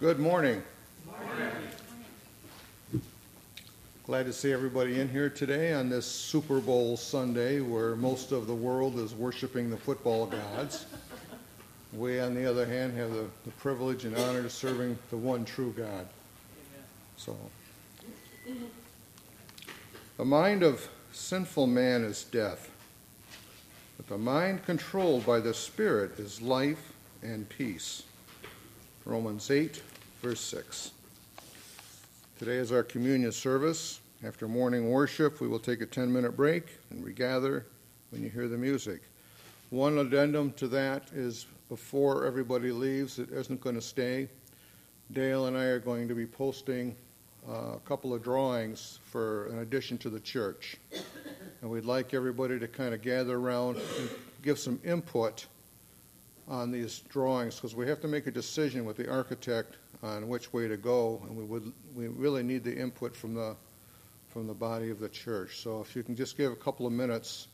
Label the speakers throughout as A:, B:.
A: Good morning. morning. Glad to see everybody in here today on this Super Bowl Sunday where most of the world is worshiping the football gods. We, on the other hand, have the, the privilege and honor of serving the one true God. So, the mind of sinful man is death, but the mind controlled by the Spirit is life and peace. Romans 8, verse 6. Today is our communion service. After morning worship, we will take a 10 minute break and regather when you hear the music. One addendum to that is before everybody leaves, it isn't going to stay. Dale and I are going to be posting uh, a couple of drawings for an addition to the church. And we'd like everybody to kind of gather around and give some input on these drawings because we have to make a decision with the architect on which way to go, and we would we really need the input from the from the body of the church. So if you can just give a couple of minutes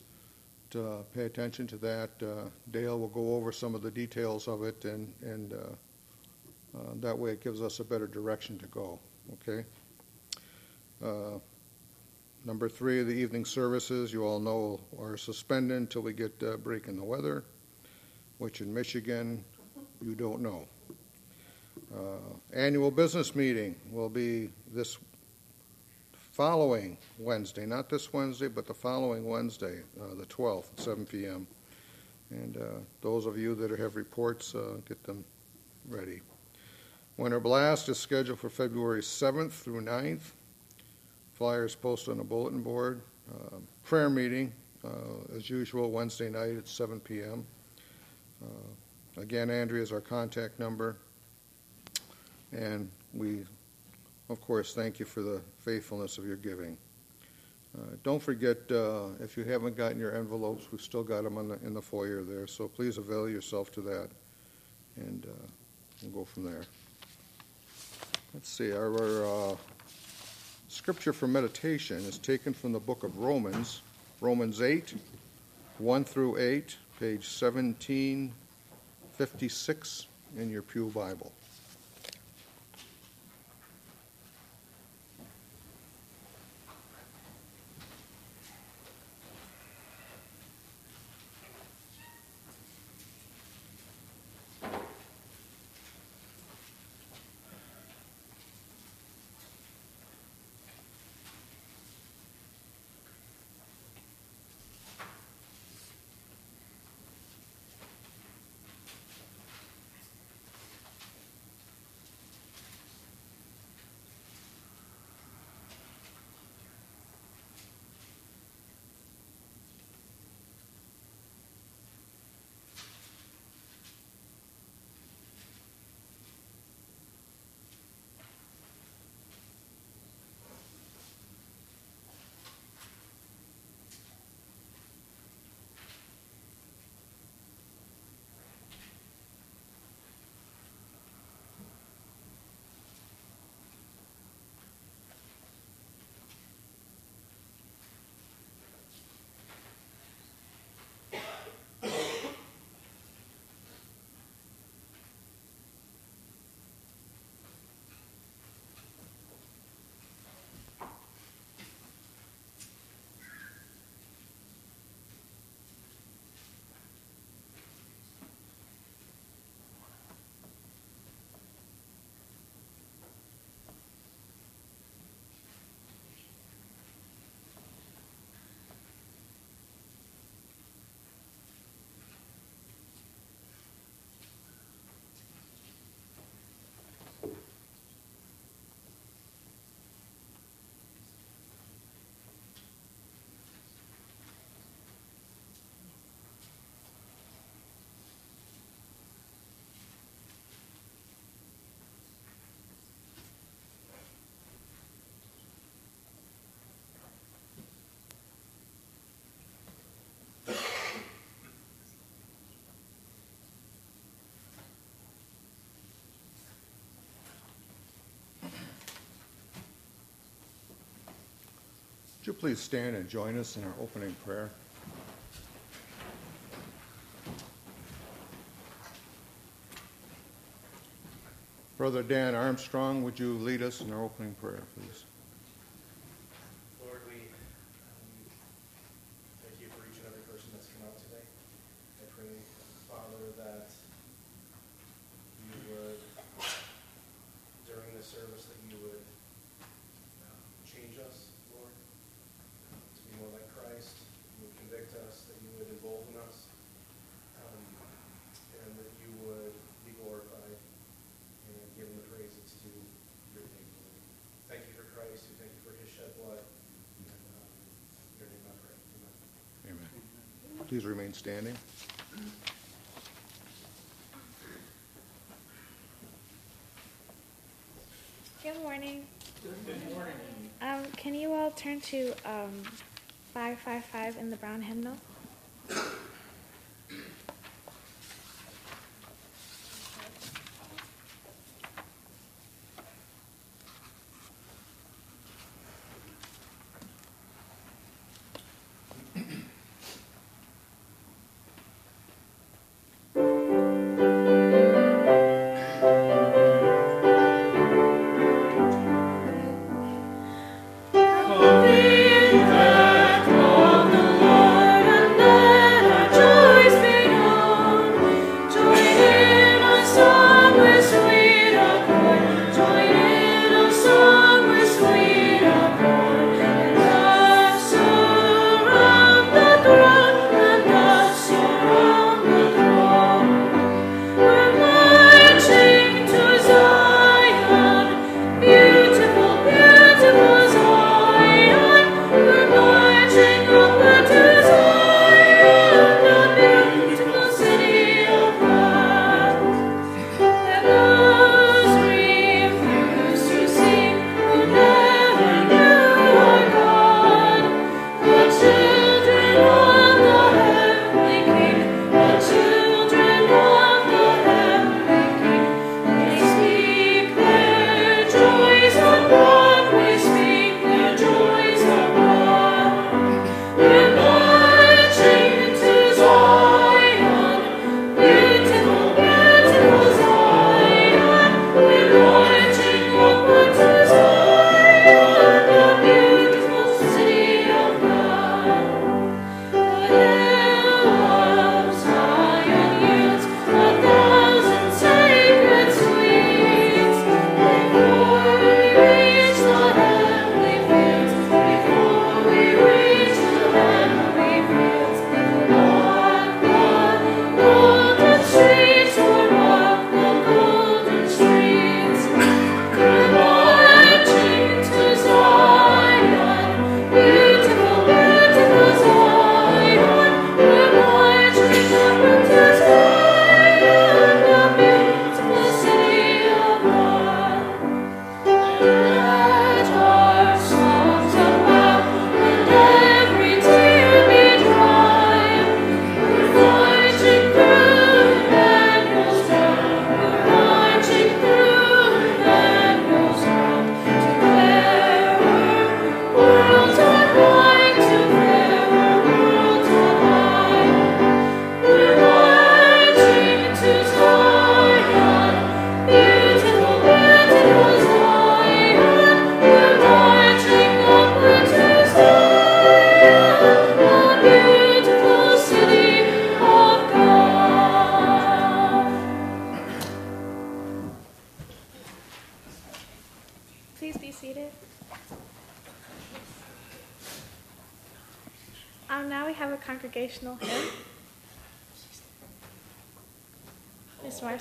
A: to pay attention to that, uh, Dale will go over some of the details of it, and and uh, uh, that way it gives us a better direction to go. Okay. Uh, number three the evening services, you all know, are suspended until we get a break in the weather which in Michigan you don't know. Uh, annual business meeting will be this following Wednesday, not this Wednesday, but the following Wednesday, uh, the 12th, at 7 p.m. And uh, those of you that have reports, uh, get them ready. Winter Blast is scheduled for February 7th through 9th. Flyers posted on the bulletin board. Uh, prayer meeting, uh, as usual, Wednesday night at 7 p.m. Again, Andrea is our contact number. And we, of course, thank you for the faithfulness of your giving. Uh, don't forget, uh, if you haven't gotten your envelopes, we've still got them the, in the foyer there, so please avail yourself to that. And uh, we'll go from there. Let's see, our, uh, scripture for meditation is taken from the book of Romans, Romans 8, 1 through 8 page 1756 in your Pew Bible. Would you please stand and join us in our opening prayer? Brother Dan Armstrong, would you lead us in our opening prayer, please? Please remain standing.
B: Good morning. Good morning. Um, can you all turn to um, 555 in the Brown hymnal?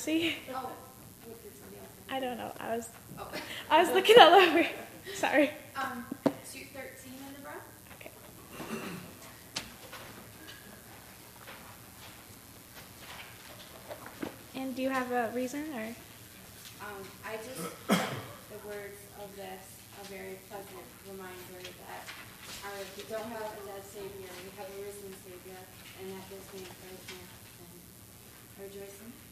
C: Oh.
D: I don't
C: know. I was
D: oh.
C: I was looking all over. Sorry.
D: Um, 13 in the.
C: Okay. And do you have a reason or?
D: Um, I just the words of this a very pleasant reminder that
A: our,
D: we don't have a dead Savior, we have a risen Savior, and that gives me encouragement and rejoicing.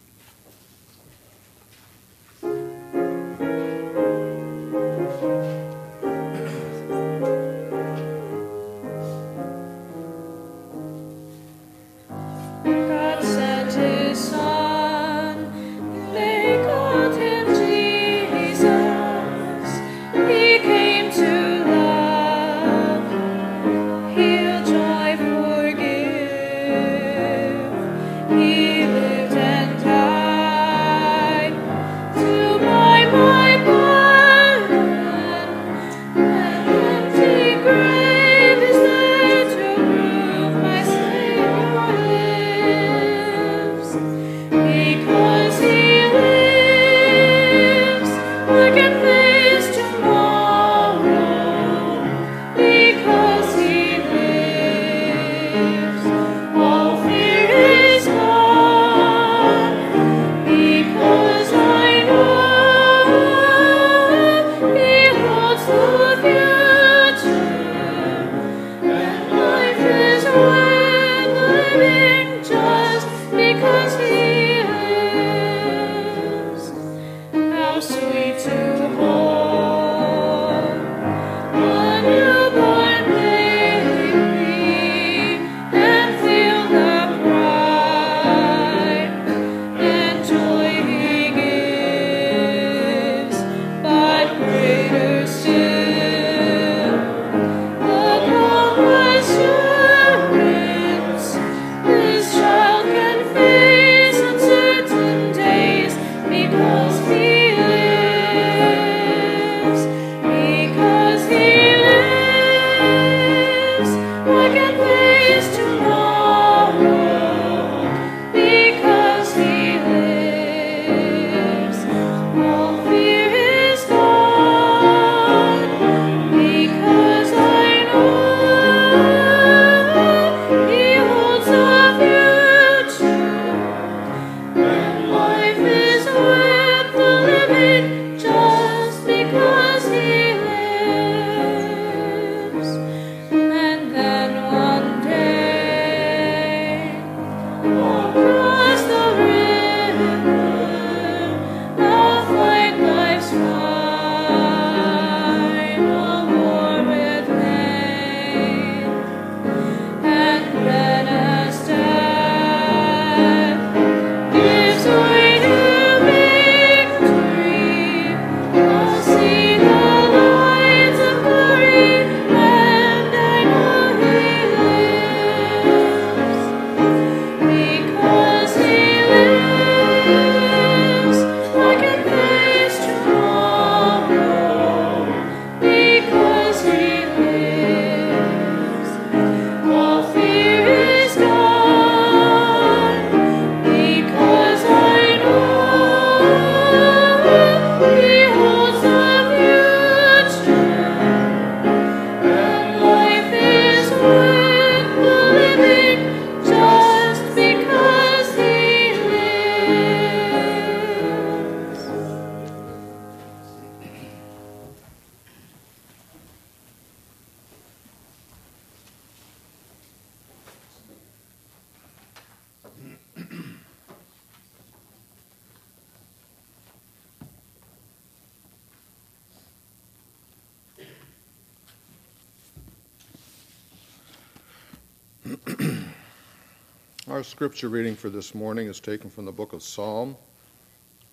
A: Scripture reading for this morning is taken from the book of Psalm,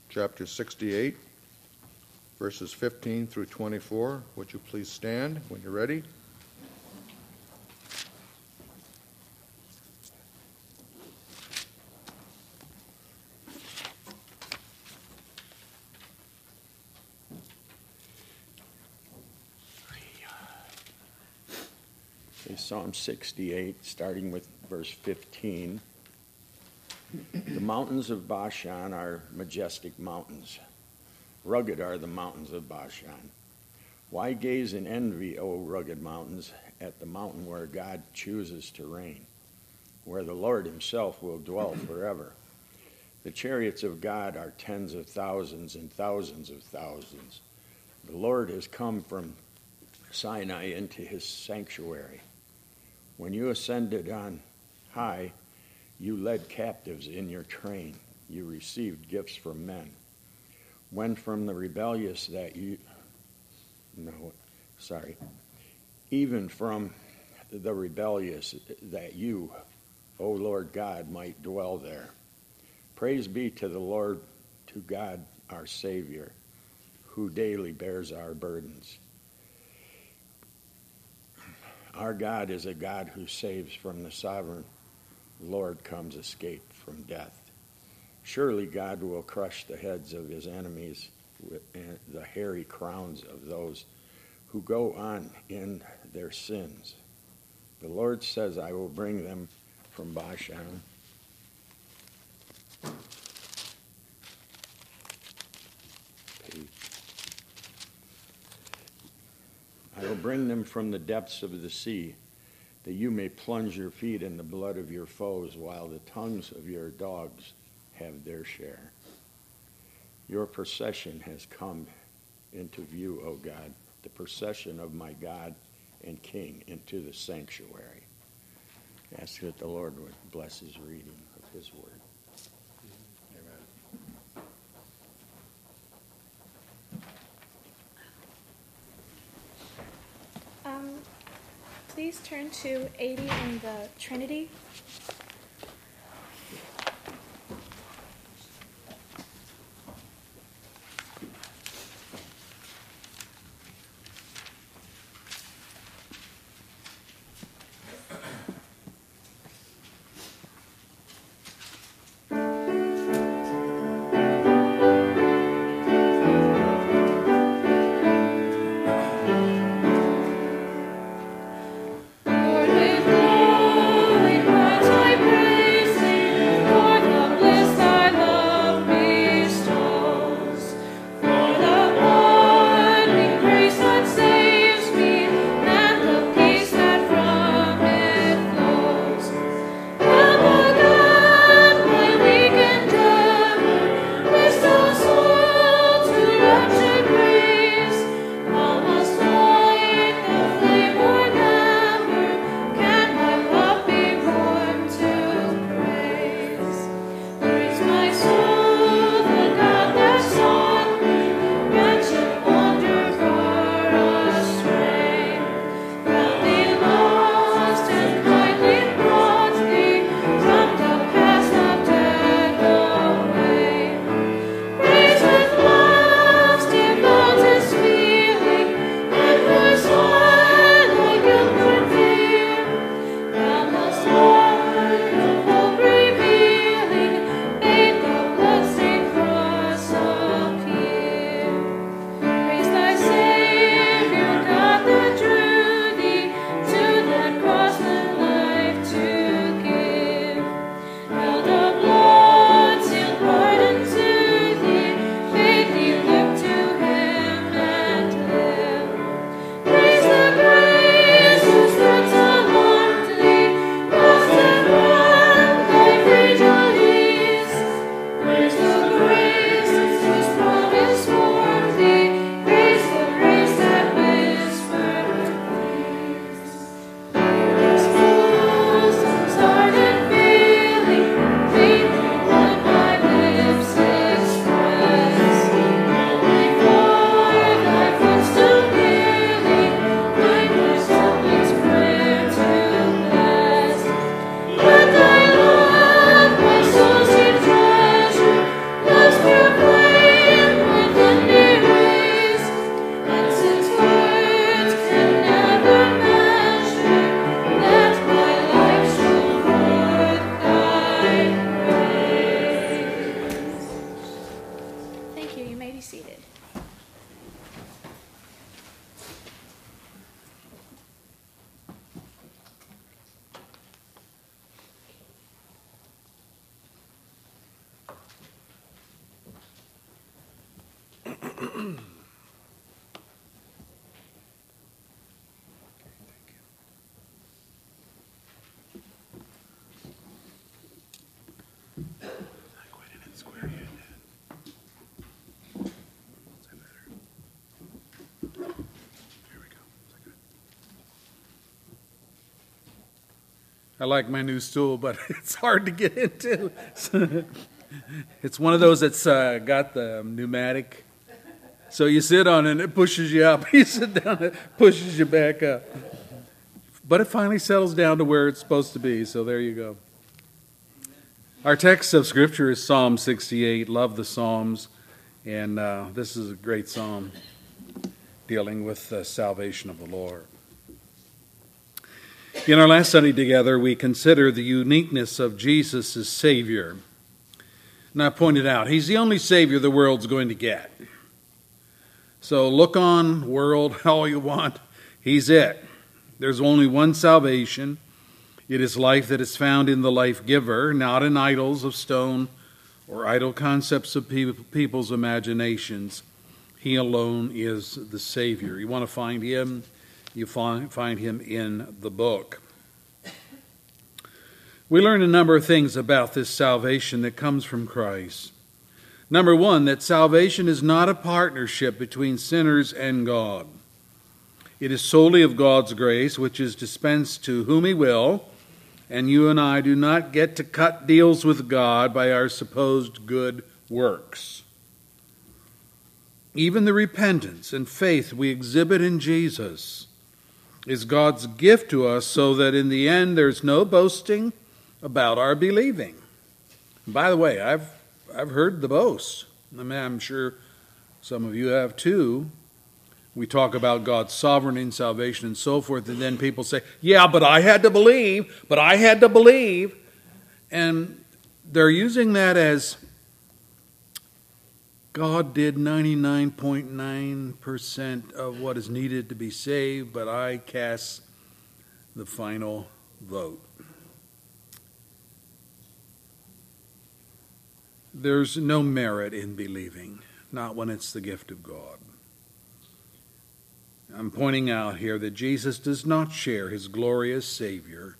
A: chapter 68, verses 15 through 24. Would you please stand when you're ready?
E: Psalm 68, starting with verse 15. The mountains of Bashan are majestic mountains. Rugged are the mountains of Bashan. Why gaze in envy, O rugged mountains, at the mountain where God chooses to reign, where the Lord himself will dwell forever? The chariots of God are tens of thousands and thousands of thousands. The Lord has come from Sinai into his sanctuary. When you ascended on high, you led captives in your train. You received gifts from men. When from the rebellious that you, no, sorry, even from the rebellious that you, O Lord God, might dwell there. Praise be to the Lord, to God our Savior, who daily bears our burdens. Our God is a God who saves from the sovereign Lord comes escape from death. Surely God will crush the heads of his enemies and the hairy crowns of those who go on in their sins. The Lord says, I will bring them from Bashan. I will bring them from the depths of the sea, that you may plunge your feet in the blood of your foes, while the tongues of your dogs have their share. Your procession has come into view, O God, the procession of my God and King into the sanctuary. I ask that the Lord would bless his reading of his word.
B: Um, please turn to 80 in the Trinity.
F: I like my new stool, but it's hard to get into. it's one of those that's uh, got the pneumatic. So you sit on it and it pushes you up. You sit down, and it pushes you back up. But it finally settles down to where it's supposed to be, so there you go. Our text of Scripture is Psalm 68. Love the Psalms. And uh, this is a great psalm dealing with the salvation of the Lord. In our last study together, we consider the uniqueness of Jesus as Savior. And I pointed out, He's the only Savior the world's going to get. So look on, world, all you want. He's it. There's only one salvation. It is life that is found in the life giver, not in idols of stone or idle concepts of people's imaginations. He alone is the Savior. You want to find Him? You find, find Him in the book. We learn a number of things about this salvation that comes from Christ. Number one, that salvation is not a partnership between sinners and God. It is solely of God's grace, which is dispensed to whom He will, and you and I do not get to cut deals with God by our supposed good works. Even the repentance and faith we exhibit in Jesus is God's gift to us so that in the end there's no boasting about our believing. by the way, I've, I've heard the boast. I mean, I'm sure some of you have too. We talk about God's sovereignty and salvation and so forth, and then people say, Yeah, but I had to believe, but I had to believe. And they're using that as God did 99.9% of what is needed to be saved, but I cast the final vote. There's no merit in believing, not when it's the gift of God. I'm pointing out here that Jesus does not share his glorious Savior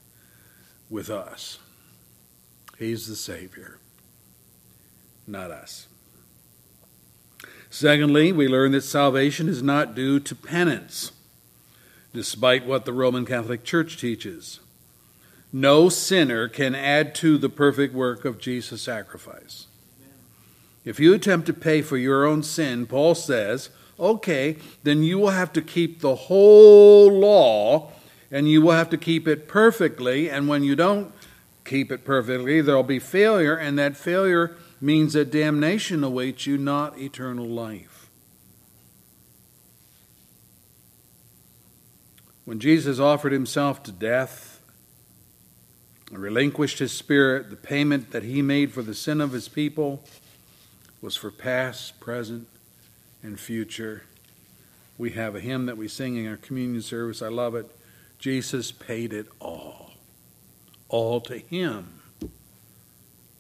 F: with us. He's the Savior, not us. Secondly, we learn that salvation is not due to penance, despite what the Roman Catholic Church teaches. No sinner can add to the perfect work of Jesus' sacrifice. If you attempt to pay for your own sin, Paul says, okay, then you will have to keep the whole law and you will have to keep it perfectly. And when you don't keep it perfectly, there'll be failure, and that failure means that damnation awaits you, not eternal life. When Jesus offered himself to death and relinquished his spirit, the payment that he made for the sin of his people was for past, present, and future. We have a hymn that we sing in our communion service. I love it. Jesus paid it all. All to him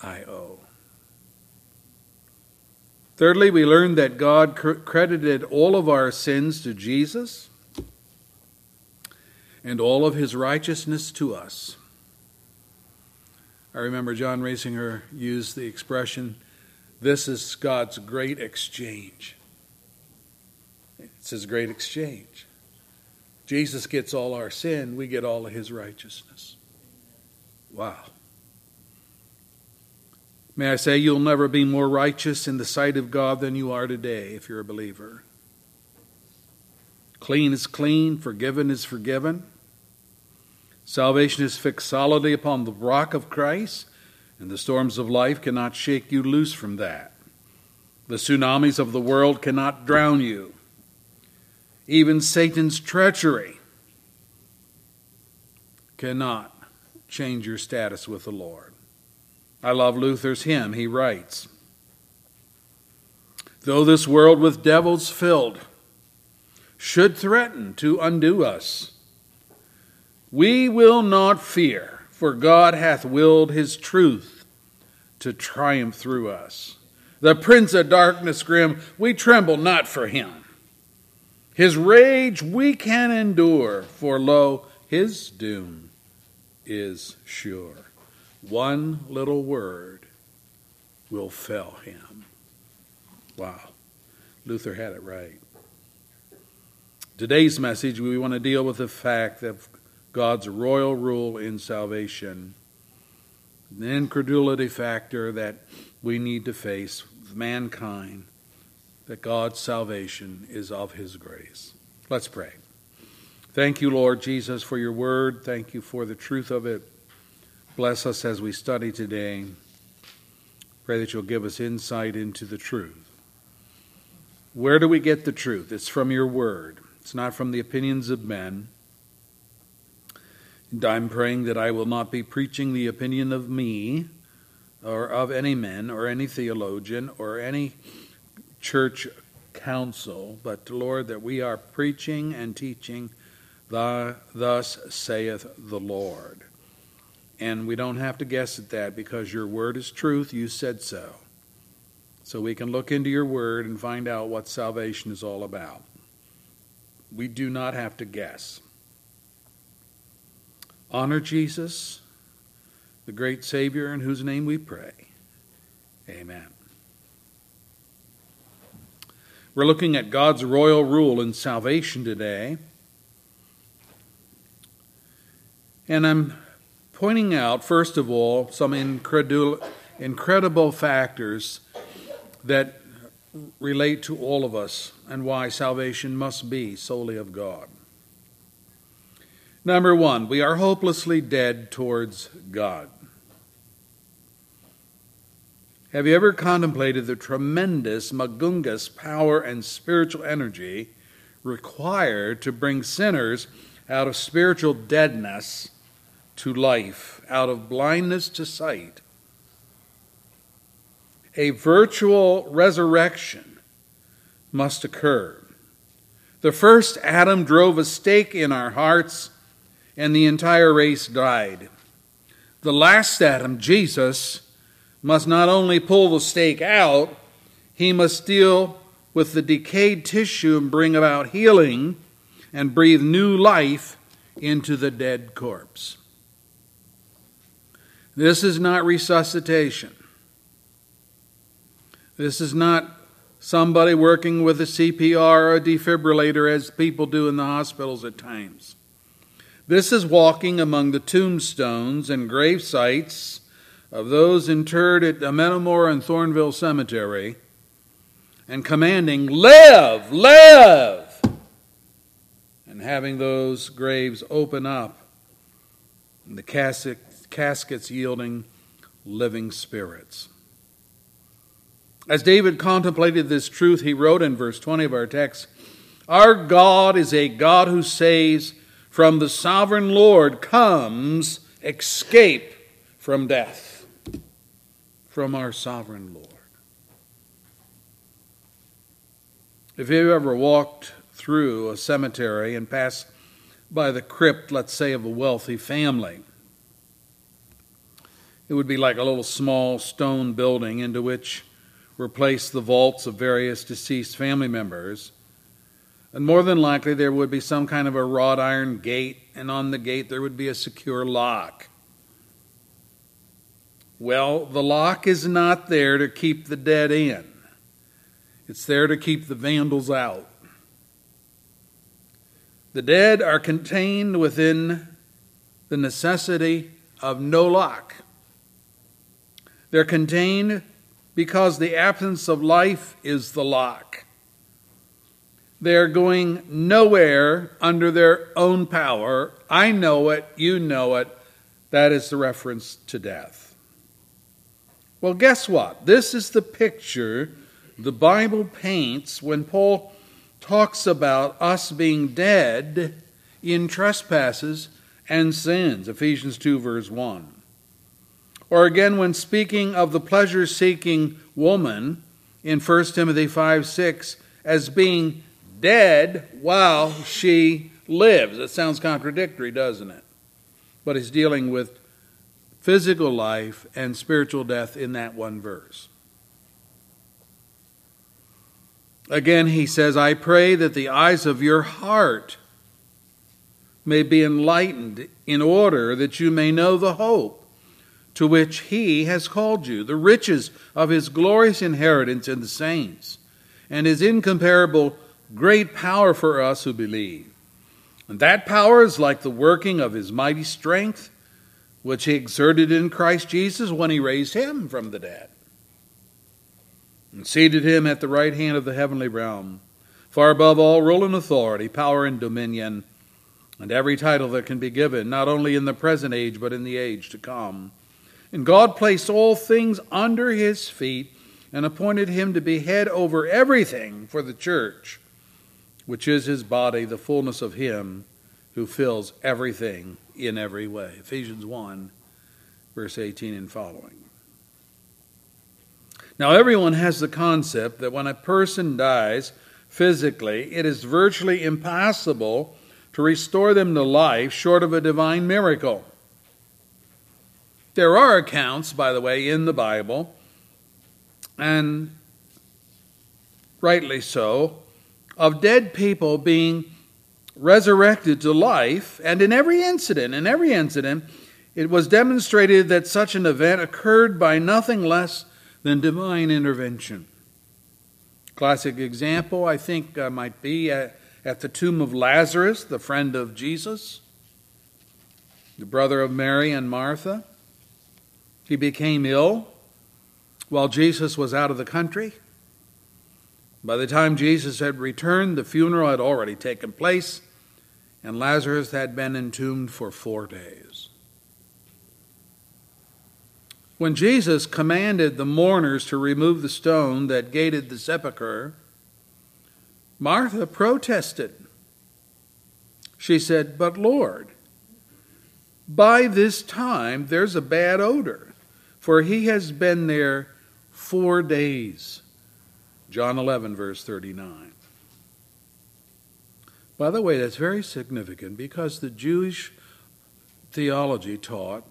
F: I owe. Thirdly, we learned that God credited all of our sins to Jesus and all of his righteousness to us. I remember John Rasinger used the expression, This is God's great exchange. It's his great exchange. Jesus gets all our sin, we get all of his righteousness. Wow. May I say, you'll never be more righteous in the sight of God than you are today if you're a believer. Clean is clean, forgiven is forgiven. Salvation is fixed solidly upon the rock of Christ, and the storms of life cannot shake you loose from that. The tsunamis of the world cannot drown you. Even Satan's treachery cannot change your status with the Lord. I love Luther's hymn. He writes Though this world with devils filled should threaten to undo us, we will not fear, for God hath willed his truth to triumph through us. The prince of darkness grim, we tremble not for him. His rage we can endure, for lo, his doom is sure. One little word will fell him. Wow. Luther had it right. Today's message, we want to deal with the fact of God's royal rule in salvation, the incredulity factor that we need to face with mankind, that God's salvation is of His grace. Let's pray. Thank you, Lord Jesus, for your word. Thank you for the truth of it. Bless us as we study today. Pray that you'll give us insight into the truth. Where do we get the truth? It's from your word, it's not from the opinions of men. And I'm praying that I will not be preaching the opinion of me or of any men or any theologian or any church council, but Lord, that we are preaching and teaching, the, thus saith the Lord. And we don't have to guess at that because your word is truth. You said so. So we can look into your word and find out what salvation is all about. We do not have to guess. Honor Jesus, the great Savior in whose name we pray. Amen. We're looking at God's royal rule in salvation today. And I'm pointing out, first of all, some incredul- incredible factors that relate to all of us and why salvation must be solely of God. Number one, we are hopelessly dead towards God. Have you ever contemplated the tremendous magungus power and spiritual energy required to bring sinners out of spiritual deadness to life, out of blindness to sight? A virtual resurrection must occur. The first Adam drove a stake in our hearts and the entire race died. The last Adam, Jesus, must not only pull the stake out, he must deal with the decayed tissue and bring about healing and breathe new life into the dead corpse. This is not resuscitation. This is not somebody working with a CPR or a defibrillator as people do in the hospitals at times. This is walking among the tombstones and grave sites of those interred at Metamora and Thornville Cemetery and commanding, Live, live! And having those graves open up and the caskets yielding living spirits. As David contemplated this truth, he wrote in verse 20 of our text Our God is a God who saves from the sovereign Lord comes escape from death, from our sovereign Lord. If you ever walked through a cemetery and passed by the crypt, let's say, of a wealthy family, it would be like a little small stone building into which were placed the vaults of various deceased family members and more than likely, there would be some kind of a wrought iron gate, and on the gate there would be a secure lock. Well, the lock is not there to keep the dead in, it's there to keep the vandals out. The dead are contained within the necessity of no lock. They're contained because the absence of life is the lock. They're going nowhere under their own power. I know it, you know it. That is the reference to death. Well, guess what? This is the picture the Bible paints when Paul talks about us being dead in trespasses and sins. Ephesians 2, verse 1. Or again, when speaking of the pleasure seeking woman in 1 Timothy 5 6 as being dead while she lives. It sounds contradictory, doesn't it? But he's dealing with physical life and spiritual death in that one verse. Again, he says, I pray that the eyes of your heart may be enlightened in order that you may know the hope to which he has called you, the riches of his glorious inheritance in the saints, and his incomparable great power for us who believe. And that power is like the working of his mighty strength, which he exerted in Christ Jesus when he raised him from the dead and seated him at the right hand of the heavenly realm, far above all rule and authority, power and dominion, and every title that can be given, not only in the present age, but in the age to come. And God placed all things under his feet and appointed him to be head over everything for the church which is his body, the fullness of him who fills everything in every way. Ephesians 1, verse 18 and following. Now, everyone has the concept that when a person dies physically, it is virtually impossible to restore them to life short of a divine miracle. There are accounts, by the way, in the Bible, and rightly so, of dead people being resurrected to life, and in every incident, in every incident, it was demonstrated that such an event occurred by nothing less than divine intervention. Classic example, I think, uh, might be at, at the tomb of Lazarus, the friend of Jesus, the brother of Mary and Martha. He became ill while Jesus was out of the country. By the time Jesus had returned, the funeral had already taken place, and Lazarus had been entombed for four days. When Jesus commanded the mourners to remove the stone that gated the sepulchre, Martha protested. She said, But Lord, by this time there's a bad odor, for he has been there four days. John 11, verse 39. By the way, that's very significant because the Jewish theology taught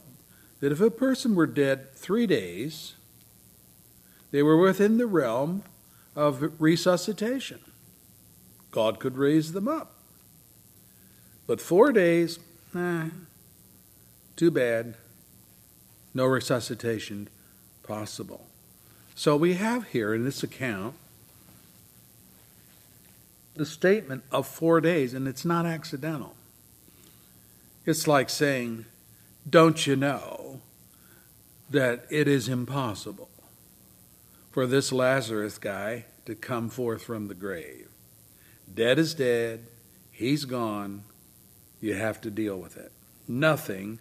F: that if a person were dead three days, they were within the realm of resuscitation. God could raise them up. But four days, eh, too bad. No resuscitation possible. So we have here in this account the statement of four days, and it's not accidental. It's like saying, Don't you know that it is impossible for this Lazarus guy to come forth from the grave? Dead is dead, he's gone, you have to deal with it. Nothing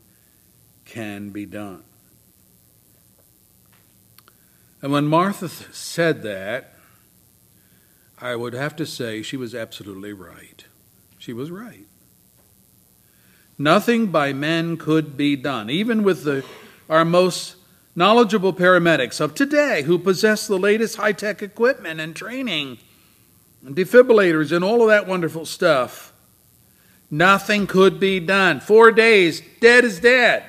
F: can be done. And when Martha said that, I would have to say she was absolutely right. She was right. Nothing by men could be done, even with the, our most knowledgeable paramedics of today who possess the latest high tech equipment and training and defibrillators and all of that wonderful stuff. Nothing could be done. Four days, dead is dead.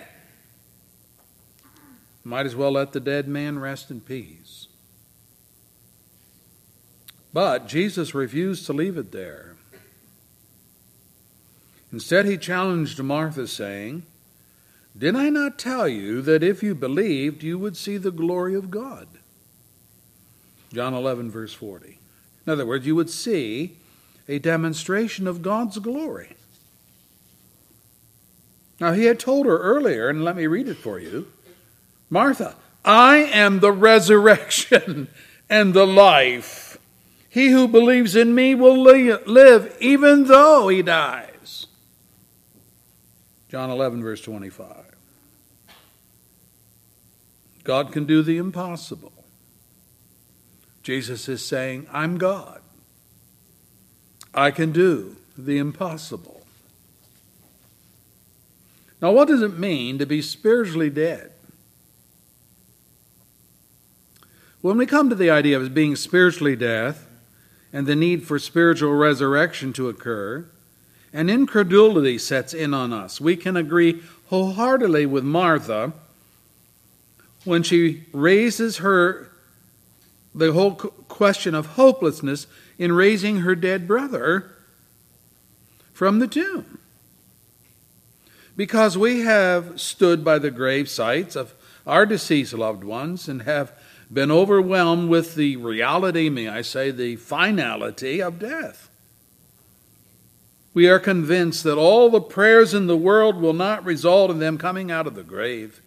F: Might as well let the dead man rest in peace. But Jesus refused to leave it there. Instead, he challenged Martha, saying, Did I not tell you that if you believed, you would see the glory of God? John 11, verse 40. In other words, you would see a demonstration of God's glory. Now, he had told her earlier, and let me read it for you Martha, I am the resurrection and the life. He who believes in me will live even though he dies. John 11, verse 25. God can do the impossible. Jesus is saying, I'm God. I can do the impossible. Now, what does it mean to be spiritually dead? When we come to the idea of being spiritually dead, and the need for spiritual resurrection to occur, and incredulity sets in on us. We can agree wholeheartedly with Martha when she raises her the whole question of hopelessness in raising her dead brother from the tomb. Because we have stood by the grave sites of our deceased loved ones and have been overwhelmed with the reality, may I say, the finality of death. we are convinced that all the prayers in the world will not result in them coming out of the grave.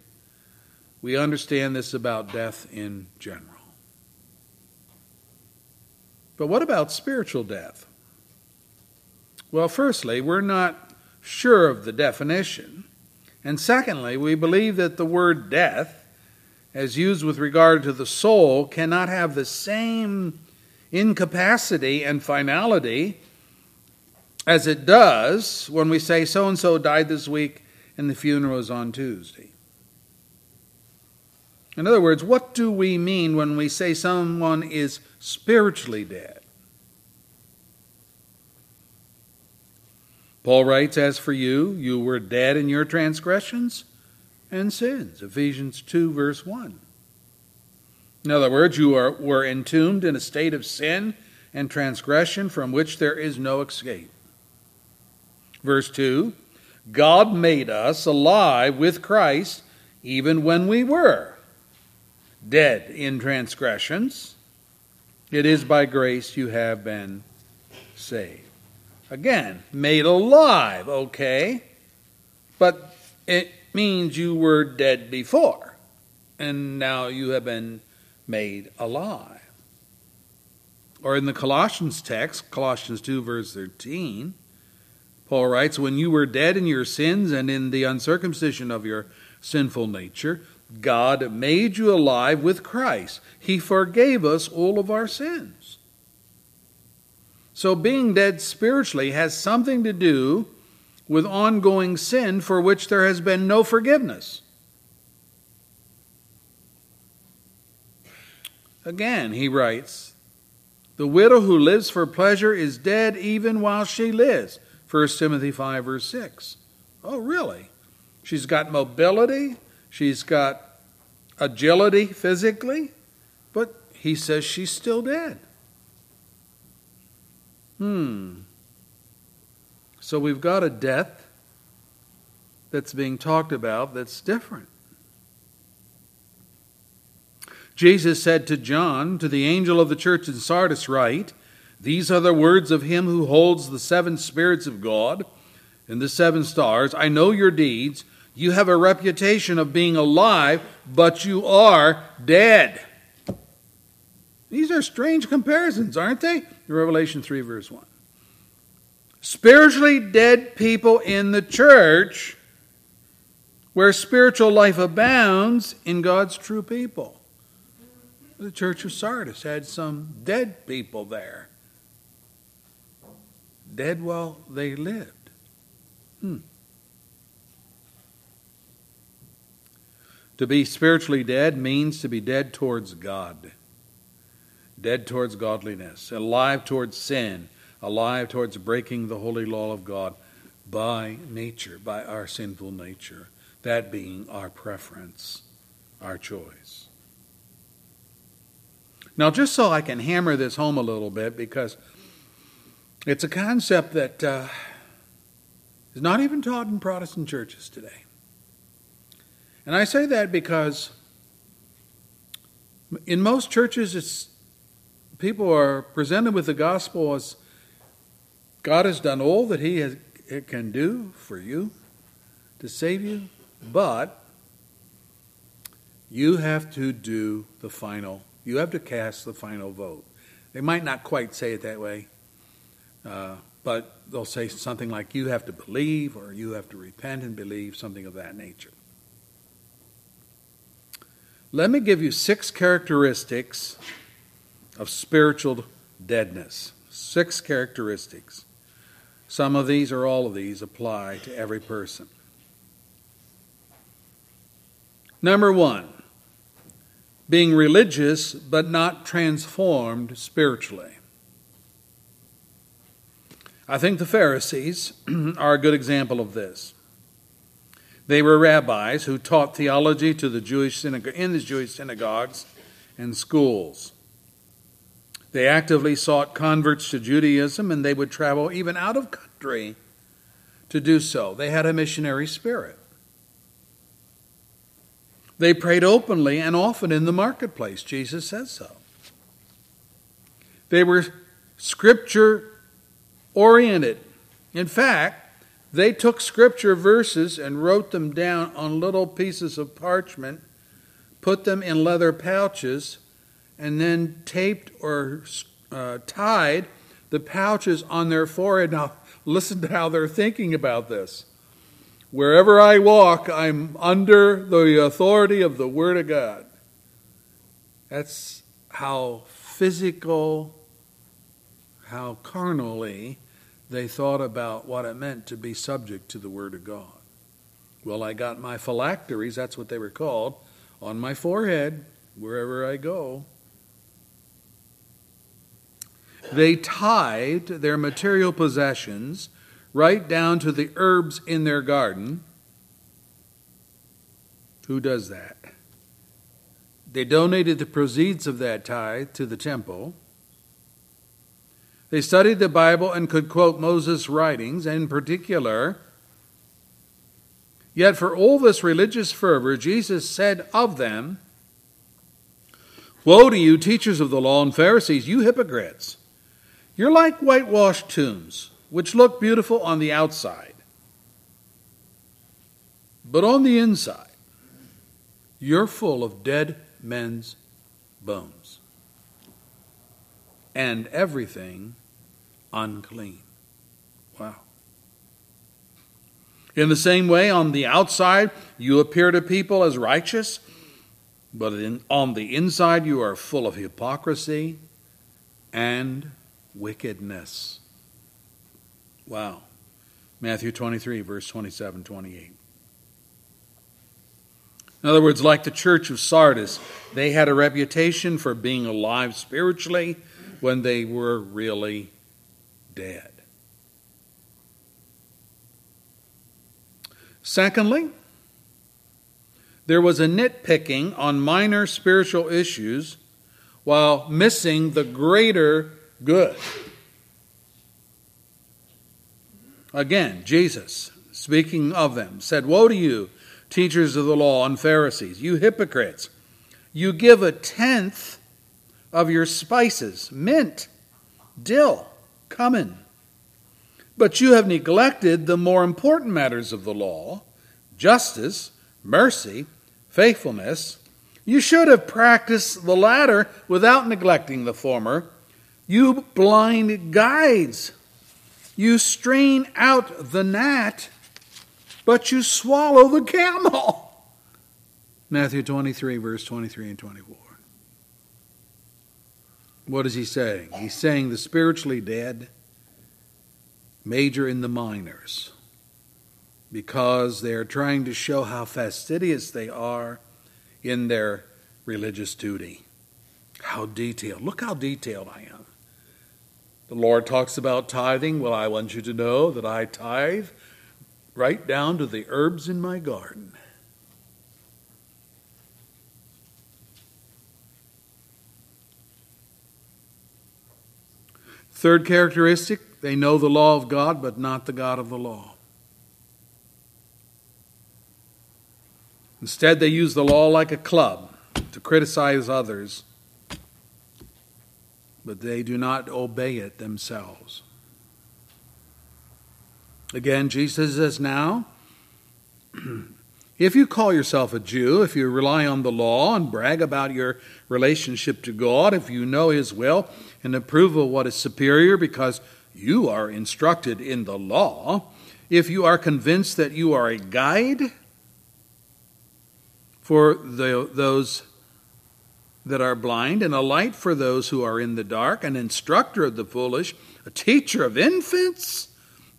F: We understand this about death in general. But what about spiritual death? Well, firstly, we're not sure of the definition. And secondly, we believe that the word death, as used with regard to the soul, cannot have the same incapacity and finality as it does when we say so and so died this week and the funeral is on Tuesday. In other words, what do we mean when we say someone is spiritually dead? Paul writes, As for you, you were dead in your transgressions and sins. Ephesians 2, verse 1. In other words, you are, were entombed in a state of sin and transgression from which there is no escape. Verse 2 God made us alive with Christ even when we were dead in transgressions. It is by grace you have been saved. Again, made alive, okay? But it means you were dead before, and now you have been made alive. Or in the Colossians text, Colossians 2, verse 13, Paul writes, When you were dead in your sins and in the uncircumcision of your sinful nature, God made you alive with Christ. He forgave us all of our sins. So being dead spiritually has something to do with ongoing sin for which there has been no forgiveness. Again, he writes, The widow who lives for pleasure is dead even while she lives. 1 Timothy 5, verse 6. Oh, really? She's got mobility, she's got agility physically, but he says she's still dead. Hmm. So we've got a death that's being talked about that's different. Jesus said to John, to the angel of the church in Sardis, write, These are the words of him who holds the seven spirits of God and the seven stars. I know your deeds. You have a reputation of being alive, but you are dead. These are strange comparisons, aren't they? Revelation 3, verse 1. Spiritually dead people in the church, where spiritual life abounds in God's true people. The church of Sardis had some dead people there. Dead while they lived. Hmm. To be spiritually dead means to be dead towards God, dead towards godliness, alive towards sin, alive towards breaking the holy law of God by nature, by our sinful nature, that being our preference, our choice. Now, just so I can hammer this home a little bit, because it's a concept that uh, is not even taught in Protestant churches today. And I say that because in most churches, it's, people are presented with the gospel as God has done all that He has, can do for you to save you, but you have to do the final, you have to cast the final vote. They might not quite say it that way, uh, but they'll say something like, you have to believe, or you have to repent and believe, something of that nature. Let me give you six characteristics of spiritual deadness. Six characteristics. Some of these or all of these apply to every person. Number one, being religious but not transformed spiritually. I think the Pharisees are a good example of this. They were rabbis who taught theology to the Jewish in the Jewish synagogues and schools. They actively sought converts to Judaism, and they would travel even out of country to do so. They had a missionary spirit. They prayed openly and often in the marketplace. Jesus says so. They were scripture oriented In fact, they took scripture verses and wrote them down on little pieces of parchment, put them in leather pouches, and then taped or uh, tied the pouches on their forehead. Now, listen to how they're thinking about this. Wherever I walk, I'm under the authority of the Word of God. That's how physical, how carnally they thought about what it meant to be subject to the Word of God. Well, I got my phylacteries, that's what they were called, on my forehead wherever I go. They tithed their material possessions right down to the herbs in their garden. Who does that? They donated the proceeds of that tithe to the temple. They studied the Bible and could quote Moses' writings, in particular. Yet, for all this religious fervor, Jesus said of them, Woe to you, teachers of the law and Pharisees, you hypocrites! You're like whitewashed tombs which look beautiful on the outside. But on the inside, you're full of dead men's bones and everything unclean. Wow. In the same way, on the outside, you appear to people as righteous, but in, on the inside, you are full of hypocrisy and wickedness. Wow. Matthew 23, verse 27 28. In other words, like the church of Sardis, they had a reputation for being alive spiritually when they were really dead. Secondly, there was a nitpicking on minor spiritual issues while missing the greater good. Again, Jesus, speaking of them, said, Woe to you, teachers of the law and Pharisees, you hypocrites! You give a tenth of your spices, mint, dill, cumin. But you have neglected the more important matters of the law justice, mercy, faithfulness. You should have practiced the latter without neglecting the former. You blind guides! You strain out the gnat, but you swallow the camel. Matthew 23, verse 23 and 24. What is he saying? He's saying the spiritually dead major in the minors because they are trying to show how fastidious they are in their religious duty. How detailed. Look how detailed I am. The Lord talks about tithing. Well, I want you to know that I tithe right down to the herbs in my garden. Third characteristic, they know the law of God, but not the God of the law. Instead, they use the law like a club to criticize others but they do not obey it themselves. Again, Jesus says, Now, if you call yourself a Jew, if you rely on the law and brag about your relationship to God, if you know His will and approve of what is superior because you are instructed in the law, if you are convinced that you are a guide for the, those that are blind, and a light for those who are in the dark, an instructor of the foolish, a teacher of infants,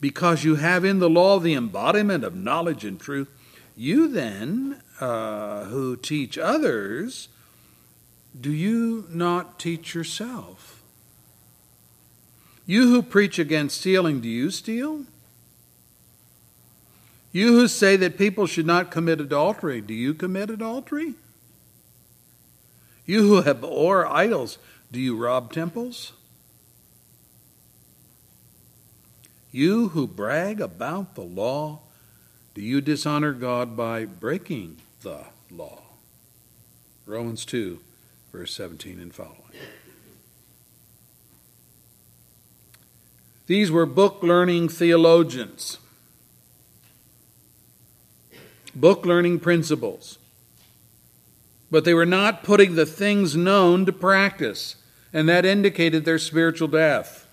F: because you have in the law the embodiment of knowledge and truth. You then, uh, who teach others, do you not teach yourself? You who preach against stealing, do you steal? You who say that people should not commit adultery, do you commit adultery? You who have or idols, do you rob temples? You who brag about the law, do you dishonor God by breaking the law? Romans 2, verse 17 and following. These were book learning theologians, book learning principles. But they were not putting the things known to practice, and that indicated their spiritual death.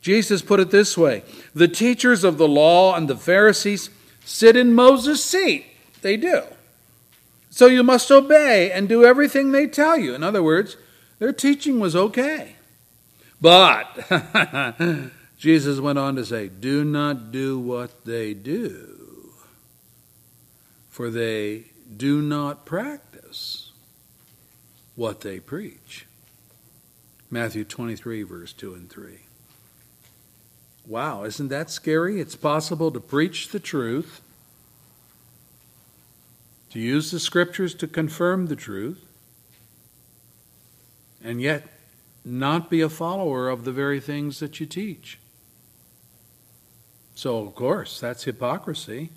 F: Jesus put it this way The teachers of the law and the Pharisees sit in Moses' seat. They do. So you must obey and do everything they tell you. In other words, their teaching was okay. But Jesus went on to say, Do not do what they do, for they do not practice what they preach. Matthew 23, verse 2 and 3. Wow, isn't that scary? It's possible to preach the truth, to use the scriptures to confirm the truth, and yet not be a follower of the very things that you teach. So, of course, that's hypocrisy.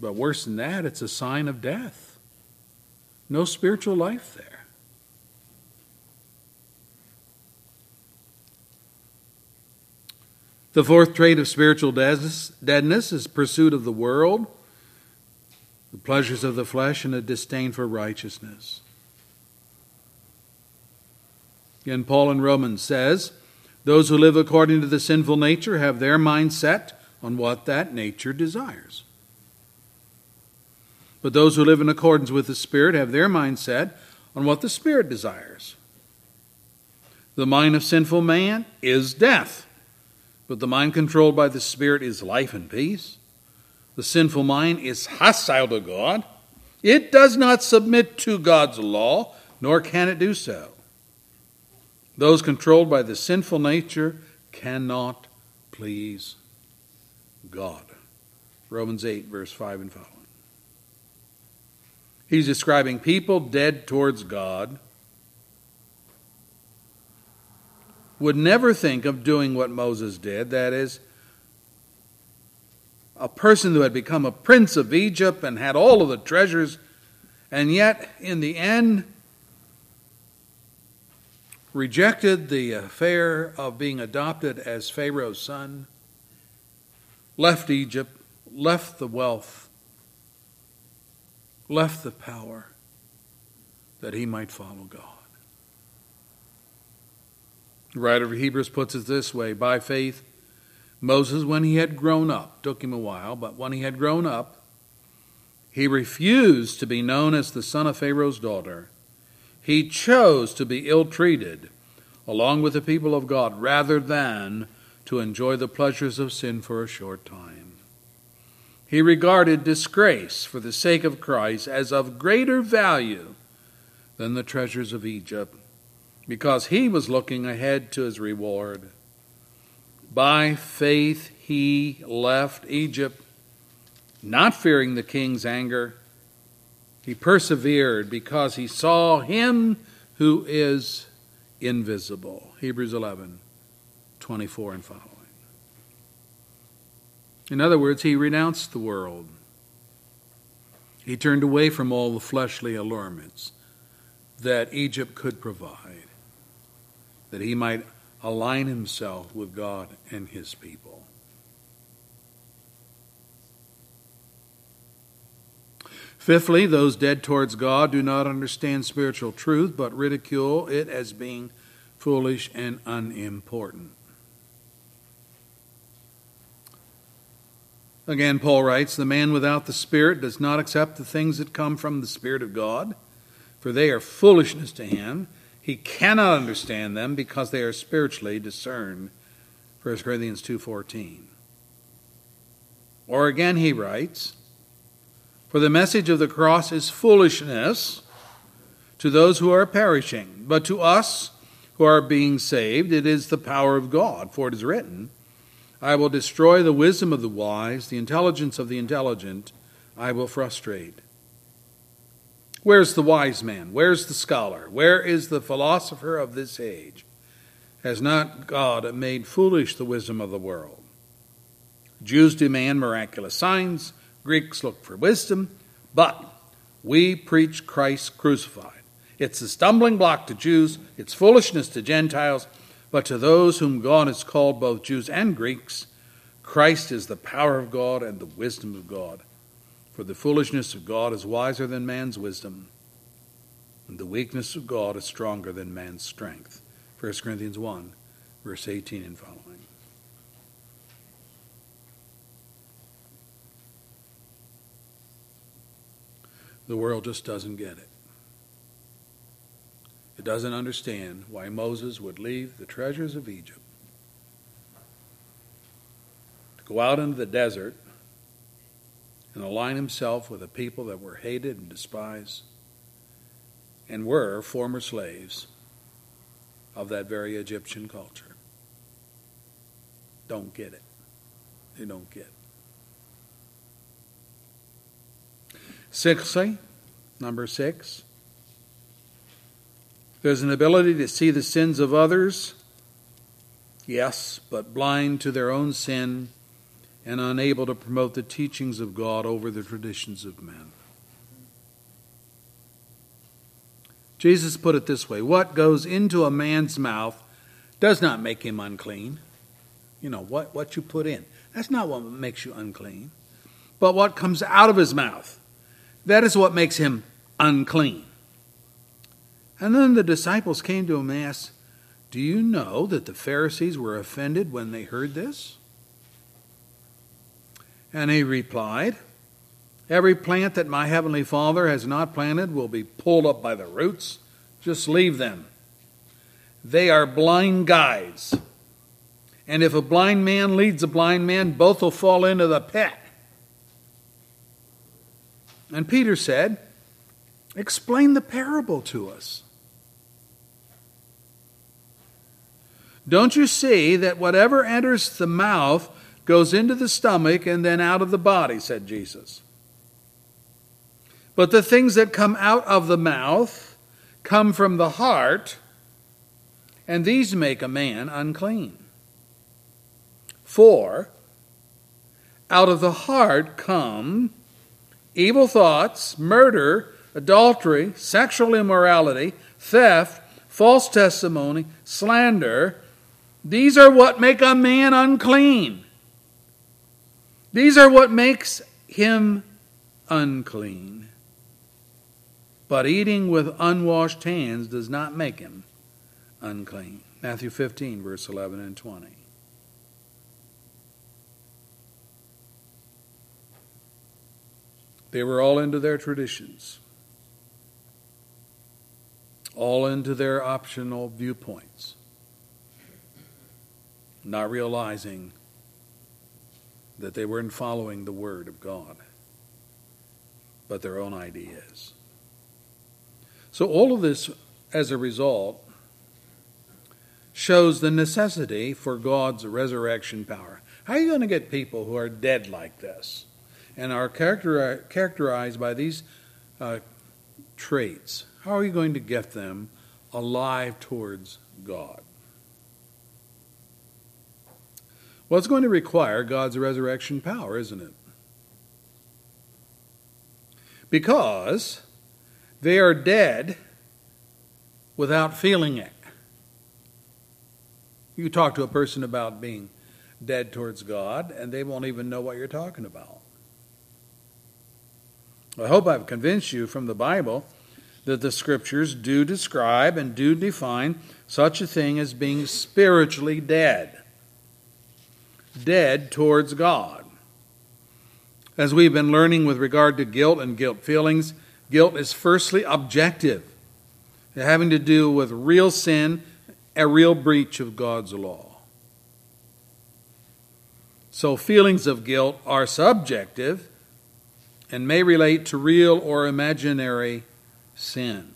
F: But worse than that, it's a sign of death. No spiritual life there. The fourth trait of spiritual deadness is pursuit of the world, the pleasures of the flesh, and a disdain for righteousness. Again, Paul in Romans says, Those who live according to the sinful nature have their mind set on what that nature desires. But those who live in accordance with the Spirit have their mind set on what the Spirit desires. The mind of sinful man is death, but the mind controlled by the Spirit is life and peace. The sinful mind is hostile to God. It does not submit to God's law, nor can it do so. Those controlled by the sinful nature cannot please God. Romans 8, verse 5 and following. He's describing people dead towards God would never think of doing what Moses did. That is, a person who had become a prince of Egypt and had all of the treasures, and yet in the end rejected the affair of being adopted as Pharaoh's son, left Egypt, left the wealth, left the power that he might follow God. The writer of Hebrews puts it this way By faith, Moses, when he had grown up, took him a while, but when he had grown up, he refused to be known as the son of Pharaoh's daughter. He chose to be ill treated along with the people of God rather than to enjoy the pleasures of sin for a short time. He regarded disgrace for the sake of Christ as of greater value than the treasures of Egypt, because he was looking ahead to his reward. By faith, he left Egypt, not fearing the king's anger. He persevered because he saw him who is invisible. Hebrews 11, 24 and following. In other words, he renounced the world. He turned away from all the fleshly allurements that Egypt could provide, that he might align himself with God and his people. Fifthly, those dead towards God do not understand spiritual truth, but ridicule it as being foolish and unimportant. Again, Paul writes The man without the Spirit does not accept the things that come from the Spirit of God, for they are foolishness to him. He cannot understand them because they are spiritually discerned. 1 Corinthians 2:14. Or again he writes, For the message of the cross is foolishness to those who are perishing, but to us who are being saved it is the power of God, for it is written, I will destroy the wisdom of the wise, the intelligence of the intelligent, I will frustrate. Where's the wise man? Where's the scholar? Where is the philosopher of this age? Has not God made foolish the wisdom of the world? Jews demand miraculous signs, Greeks look for wisdom, but we preach Christ crucified. It's a stumbling block to Jews, it's foolishness to Gentiles, But to those whom God has called, both Jews and Greeks, Christ is the power of God and the wisdom of God. For the foolishness of God is wiser than man's wisdom, and the weakness of God is stronger than man's strength. 1 Corinthians 1, verse 18 and following. The world just doesn't get it. It doesn't understand why Moses would leave the treasures of Egypt to go out into the desert and align himself with a people that were hated and despised and were former slaves of that very Egyptian culture. Don't get it. They don't get it. Sixthly, number six, there's an ability to see the sins of others, yes, but blind to their own sin and unable to promote the teachings of God over the traditions of men. Jesus put it this way What goes into a man's mouth does not make him unclean. You know, what, what you put in. That's not what makes you unclean. But what comes out of his mouth. That is what makes him unclean. And then the disciples came to him and asked, Do you know that the Pharisees were offended when they heard this? And he replied, Every plant that my heavenly Father has not planted will be pulled up by the roots. Just leave them. They are blind guides. And if a blind man leads a blind man, both will fall into the pit. And Peter said, Explain the parable to us. Don't you see that whatever enters the mouth goes into the stomach and then out of the body, said Jesus. But the things that come out of the mouth come from the heart, and these make a man unclean. For out of the heart come evil thoughts, murder, adultery, sexual immorality, theft, false testimony, slander. These are what make a man unclean. These are what makes him unclean. But eating with unwashed hands does not make him unclean. Matthew 15, verse 11 and 20. They were all into their traditions, all into their optional viewpoints, not realizing that they weren't following the Word of God, but their own ideas. So, all of this, as a result, shows the necessity for God's resurrection power. How are you going to get people who are dead like this and are character, characterized by these uh, traits? How are you going to get them alive towards God? Well, it's going to require God's resurrection power, isn't it? Because they are dead without feeling it. You talk to a person about being dead towards God, and they won't even know what you're talking about. I hope I've convinced you from the Bible that the scriptures do describe and do define such a thing as being spiritually dead dead towards God. As we've been learning with regard to guilt and guilt feelings, guilt is firstly objective, having to do with real sin, a real breach of God's law. So, feelings of guilt are subjective and may relate to real or imaginary sin.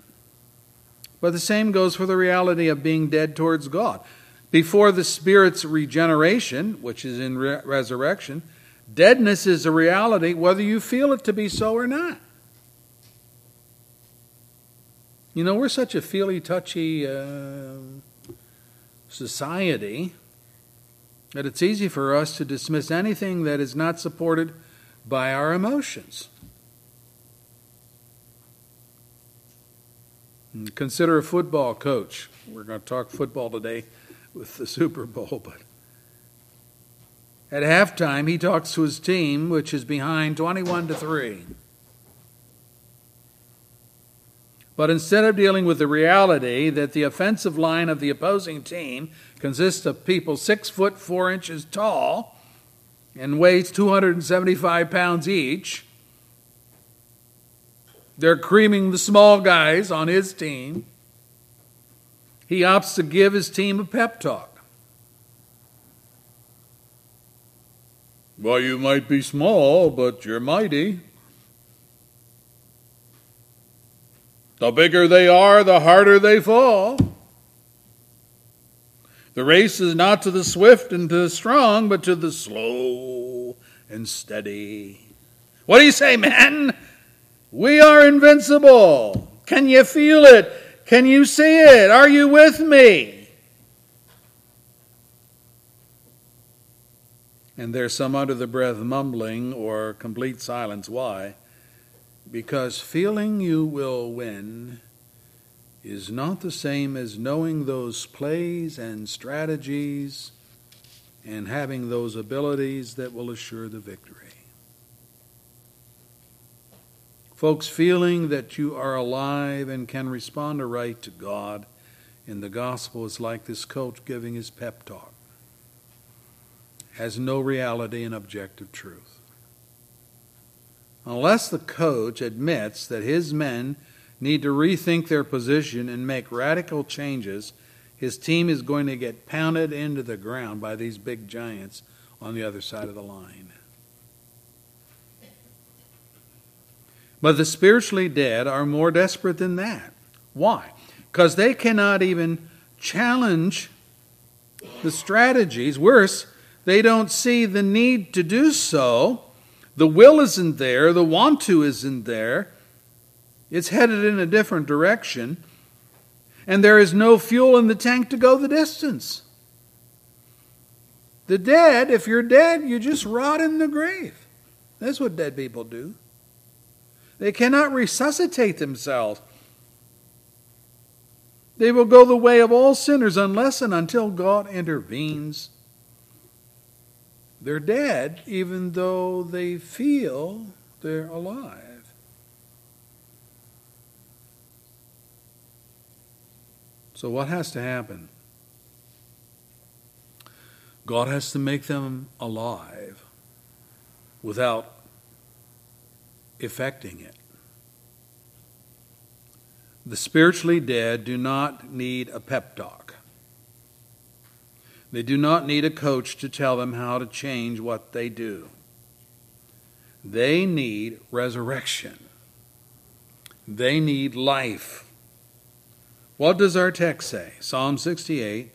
F: But the same goes for the reality of being dead towards God. Before the Spirit's regeneration, which is in re- resurrection, deadness is a reality whether you feel it to be so or not. You know, we're such a feely, touchy uh, society that it's easy for us to dismiss anything that is not supported by our emotions. Consider a football coach. We're going to talk football today with the Super Bowl, but at halftime he talks to his team, which is behind 21 to 3. But instead of dealing with the reality that the offensive line of the opposing team consists of people six foot four inches tall and weighs 275 pounds each, they're creaming the small guys on his team. He opts to give his team a pep talk. Well, you might be small, but you're mighty. The bigger they are, the harder they fall. The race is not to the swift and to the strong, but to the slow and steady. What do you say, man? We are invincible. Can you feel it? Can you see it? Are you with me? And there's some under the breath mumbling or complete silence. Why? Because feeling you will win is not the same as knowing those plays and strategies and having those abilities that will assure the victory. Folks, feeling that you are alive and can respond aright to God in the gospel is like this coach giving his pep talk, has no reality and objective truth. Unless the coach admits that his men need to rethink their position and make radical changes, his team is going to get pounded into the ground by these big giants on the other side of the line. But the spiritually dead are more desperate than that. Why? Because they cannot even challenge the strategies. Worse, they don't see the need to do so. The will isn't there, the want to isn't there. It's headed in a different direction, and there is no fuel in the tank to go the distance. The dead, if you're dead, you just rot in the grave. That's what dead people do. They cannot resuscitate themselves. They will go the way of all sinners unless and until God intervenes. They're dead even though they feel they're alive. So, what has to happen? God has to make them alive without effecting it. The spiritually dead do not need a pep talk. They do not need a coach to tell them how to change what they do. They need resurrection. They need life. What does our text say? Psalm 68,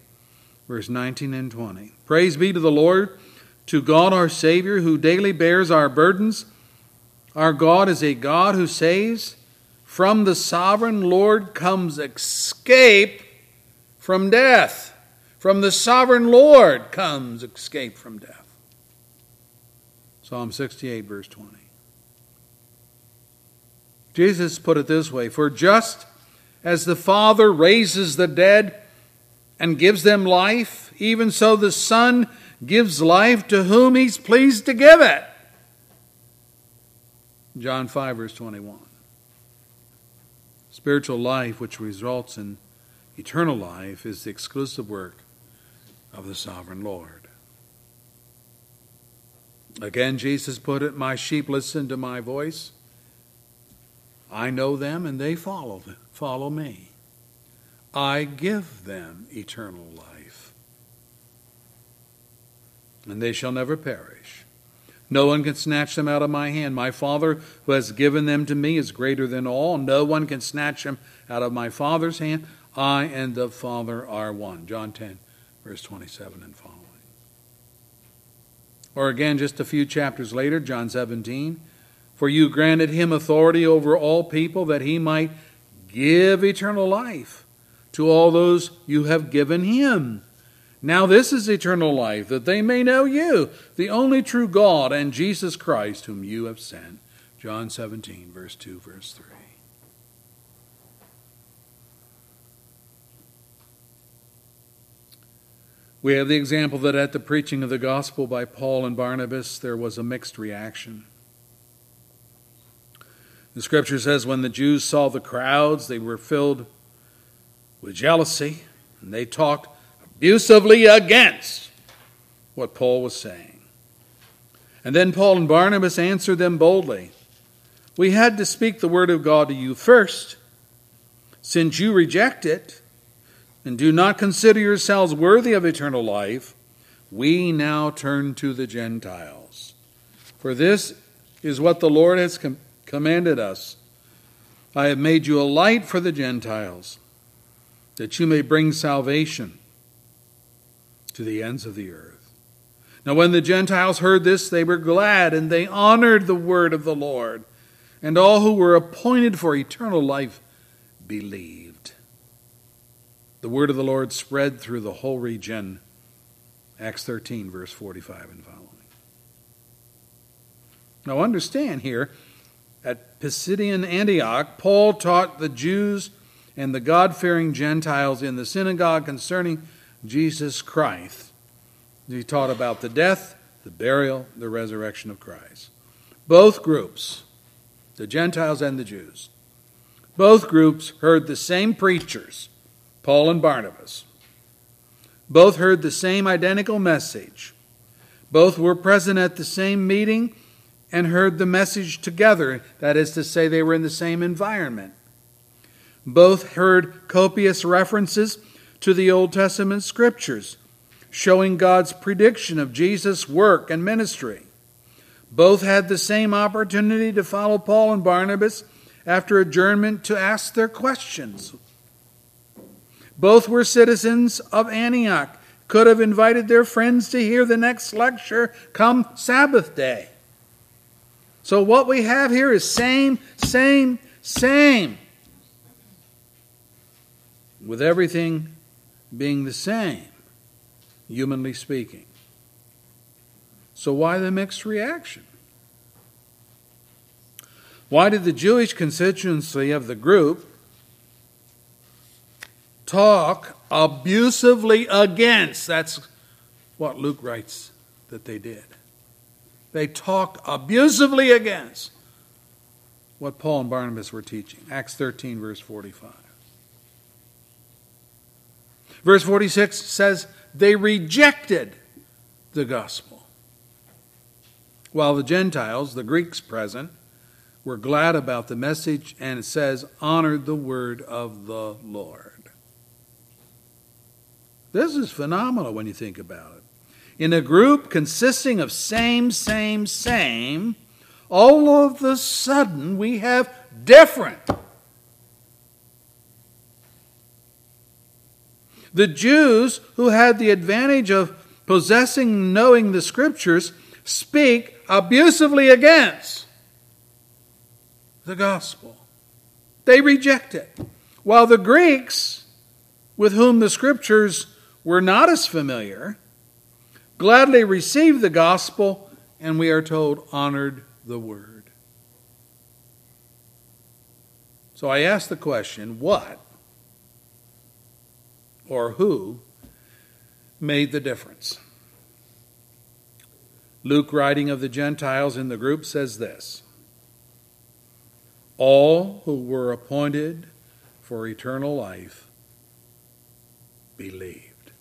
F: verse 19 and 20. Praise be to the Lord, to God our Savior, who daily bears our burdens our God is a God who saves. From the sovereign Lord comes escape from death. From the sovereign Lord comes escape from death. Psalm 68, verse 20. Jesus put it this way For just as the Father raises the dead and gives them life, even so the Son gives life to whom he's pleased to give it. John 5, verse 21. Spiritual life, which results in eternal life, is the exclusive work of the sovereign Lord. Again, Jesus put it, My sheep listen to my voice. I know them and they follow, follow me. I give them eternal life, and they shall never perish no one can snatch them out of my hand. My Father, who has given them to me, is greater than all. No one can snatch them out of my Father's hand. I and the Father are one. John 10, verse 27 and following. Or again, just a few chapters later, John 17. For you granted him authority over all people that he might give eternal life to all those you have given him. Now, this is eternal life, that they may know you, the only true God, and Jesus Christ, whom you have sent. John 17, verse 2, verse 3. We have the example that at the preaching of the gospel by Paul and Barnabas, there was a mixed reaction. The scripture says when the Jews saw the crowds, they were filled with jealousy, and they talked abusively against what Paul was saying. And then Paul and Barnabas answered them boldly We had to speak the word of God to you first. Since you reject it and do not consider yourselves worthy of eternal life, we now turn to the Gentiles. For this is what the Lord has com- commanded us I have made you a light for the Gentiles, that you may bring salvation to the ends of the earth. Now, when the Gentiles heard this, they were glad and they honored the word of the Lord, and all who were appointed for eternal life believed. The word of the Lord spread through the whole region. Acts 13, verse 45 and following. Now, understand here, at Pisidian Antioch, Paul taught the Jews and the God fearing Gentiles in the synagogue concerning Jesus Christ. He taught about the death, the burial, the resurrection of Christ. Both groups, the Gentiles and the Jews, both groups heard the same preachers, Paul and Barnabas. Both heard the same identical message. Both were present at the same meeting and heard the message together. That is to say, they were in the same environment. Both heard copious references to the Old Testament scriptures, showing God's prediction of Jesus' work and ministry. Both had the same opportunity to follow Paul and Barnabas after adjournment to ask their questions. Both were citizens of Antioch, could have invited their friends to hear the next lecture come Sabbath day. So, what we have here is same, same, same. With everything being the same, humanly speaking. So, why the mixed reaction? Why did the Jewish constituency of the group talk abusively against? That's what Luke writes that they did. They talked abusively against what Paul and Barnabas were teaching. Acts 13, verse 45. Verse 46 says, they rejected the gospel. While the Gentiles, the Greeks present, were glad about the message, and it says, honored the word of the Lord. This is phenomenal when you think about it. In a group consisting of same, same, same, all of the sudden we have different. The Jews, who had the advantage of possessing knowing the scriptures, speak abusively against the gospel. They reject it. While the Greeks, with whom the scriptures were not as familiar, gladly received the gospel and we are told honored the word. So I ask the question what or who made the difference? Luke, writing of the Gentiles in the group, says this All who were appointed for eternal life believed.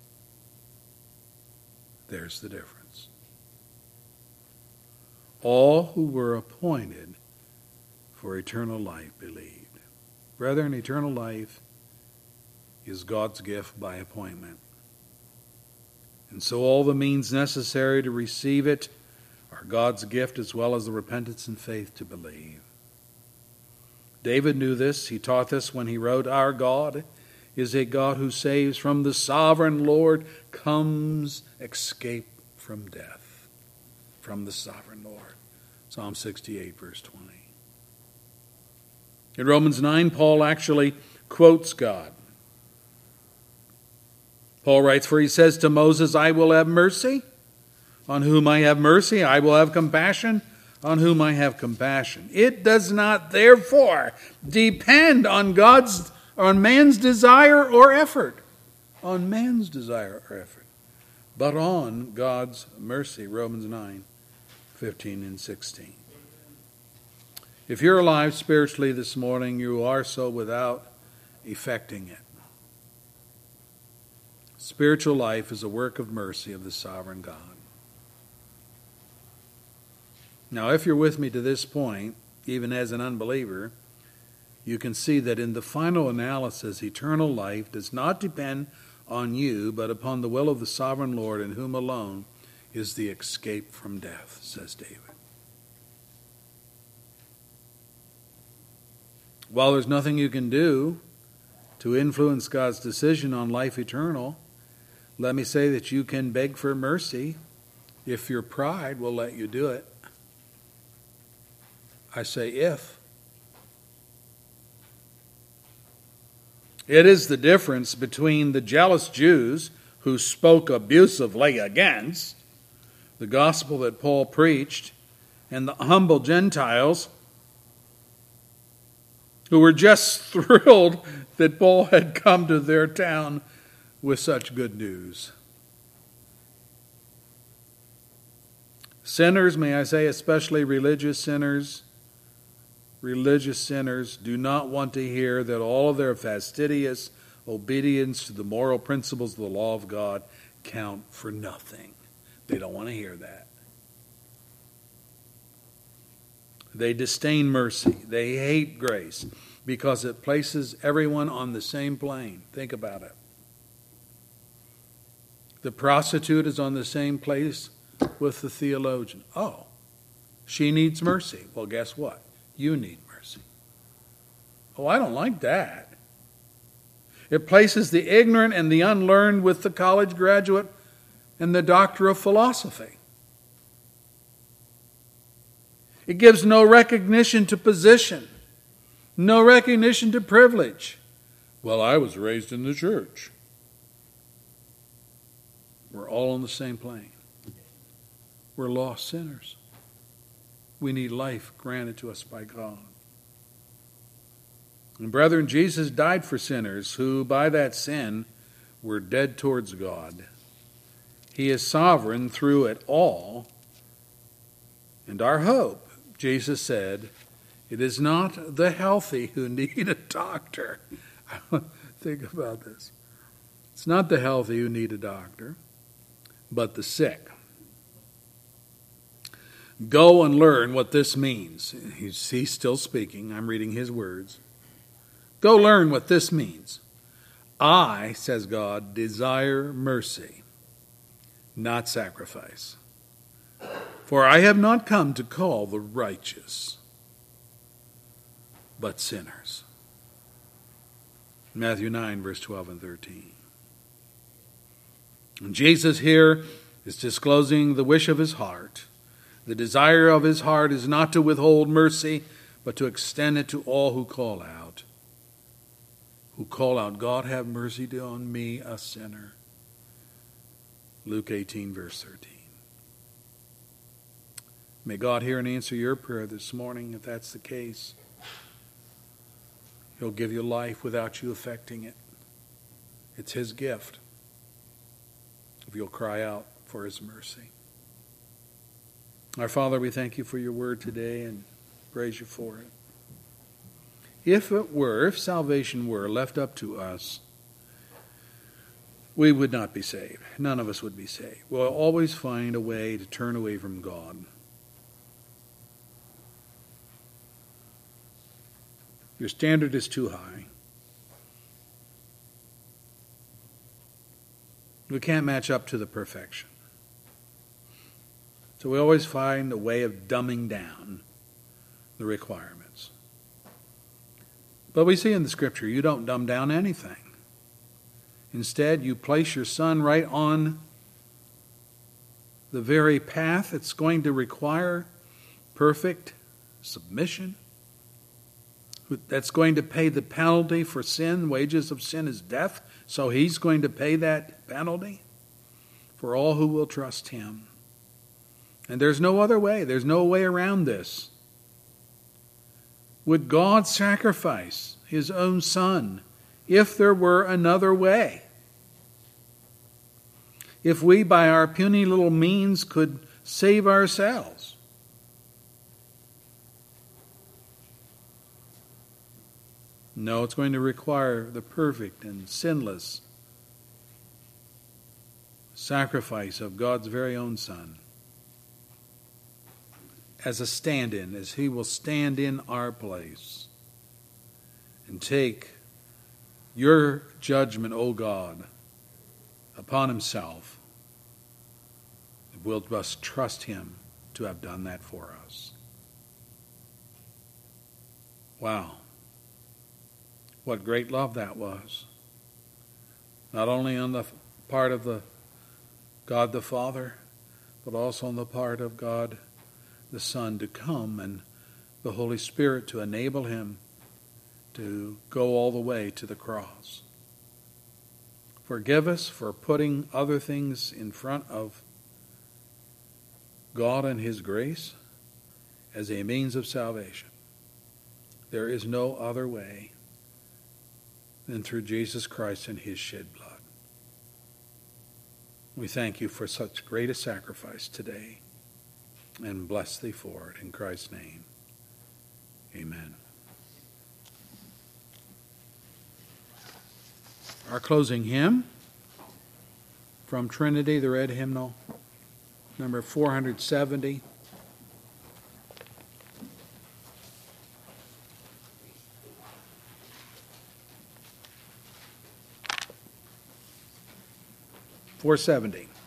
F: There's the difference. All who were appointed for eternal life believed. Brethren, eternal life is God's gift by appointment. And so all the means necessary to receive it are God's gift as well as the repentance and faith to believe. David knew this. He taught this when he wrote, Our God is a God who saves. From the sovereign Lord comes escape from death. From the sovereign Lord. Psalm 68, verse 20. In Romans 9, Paul actually quotes God. Paul writes, For he says to Moses, I will have mercy on whom I have mercy, I will have compassion on whom I have compassion. It does not, therefore, depend on God's, on man's desire or effort. On man's desire or effort. but on God's mercy. Romans 9 15 and 16. If you're alive spiritually this morning, you are so without effecting it. Spiritual life is a work of mercy of the sovereign God. Now, if you're with me to this point, even as an unbeliever, you can see that in the final analysis, eternal life does not depend on you, but upon the will of the sovereign Lord, in whom alone is the escape from death, says David. While there's nothing you can do to influence God's decision on life eternal, let me say that you can beg for mercy if your pride will let you do it. I say if. It is the difference between the jealous Jews who spoke abusively against the gospel that Paul preached and the humble Gentiles who were just thrilled that Paul had come to their town with such good news. Sinners, may I say, especially religious sinners, religious sinners do not want to hear that all of their fastidious obedience to the moral principles of the law of God count for nothing. They don't want to hear that. They disdain mercy. They hate grace because it places everyone on the same plane. Think about it. The prostitute is on the same place with the theologian. Oh, she needs mercy. Well, guess what? You need mercy. Oh, I don't like that. It places the ignorant and the unlearned with the college graduate and the doctor of philosophy. It gives no recognition to position, no recognition to privilege. Well, I was raised in the church. We're all on the same plane. We're lost sinners. We need life granted to us by God. And brethren, Jesus died for sinners who, by that sin, were dead towards God. He is sovereign through it all. And our hope, Jesus said, it is not the healthy who need a doctor. Think about this. It's not the healthy who need a doctor, but the sick. Go and learn what this means. He's, he's still speaking. I'm reading his words. Go learn what this means. I, says God, desire mercy, not sacrifice. For I have not come to call the righteous, but sinners. Matthew 9, verse 12 and 13. And Jesus here is disclosing the wish of his heart. The desire of his heart is not to withhold mercy, but to extend it to all who call out. Who call out, God have mercy on me, a sinner. Luke 18, verse 13. May God hear and answer your prayer this morning if that's the case. He'll give you life without you affecting it. It's His gift if you'll cry out for His mercy. Our Father, we thank you for your word today and praise you for it. If it were, if salvation were left up to us, we would not be saved. None of us would be saved. We'll always find a way to turn away from God. Your standard is too high. We can't match up to the perfection. So we always find a way of dumbing down the requirements. But we see in the scripture, you don't dumb down anything. Instead, you place your son right on the very path that's going to require perfect submission, that's going to pay the penalty for sin. Wages of sin is death. So he's going to pay that penalty for all who will trust him. And there's no other way, there's no way around this. Would God sacrifice his own son if there were another way?
B: if we, by our puny little means, could save ourselves. No, it's going to require the perfect and sinless sacrifice of God's very own Son as a stand in, as He will stand in our place and take your judgment, O God, upon Himself. We'll just trust Him to have done that for us. Wow. What great love that was. Not only on the part of the God the Father, but also on the part of God the Son to come and the Holy Spirit to enable him to go all the way to the cross. Forgive us for putting other things in front of God and His grace as a means of salvation. There is no other way than through Jesus Christ and His shed blood. We thank you for such great a sacrifice today and bless thee for it in Christ's name. Amen. Our closing hymn from Trinity, the red hymnal, number 470. 470.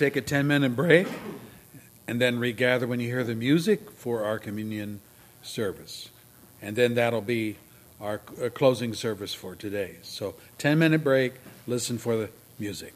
B: Take a 10 minute break and then regather when you hear the music for our communion service.
F: and then that'll be our uh, closing service for today. So, 10 minute break, listen for the music.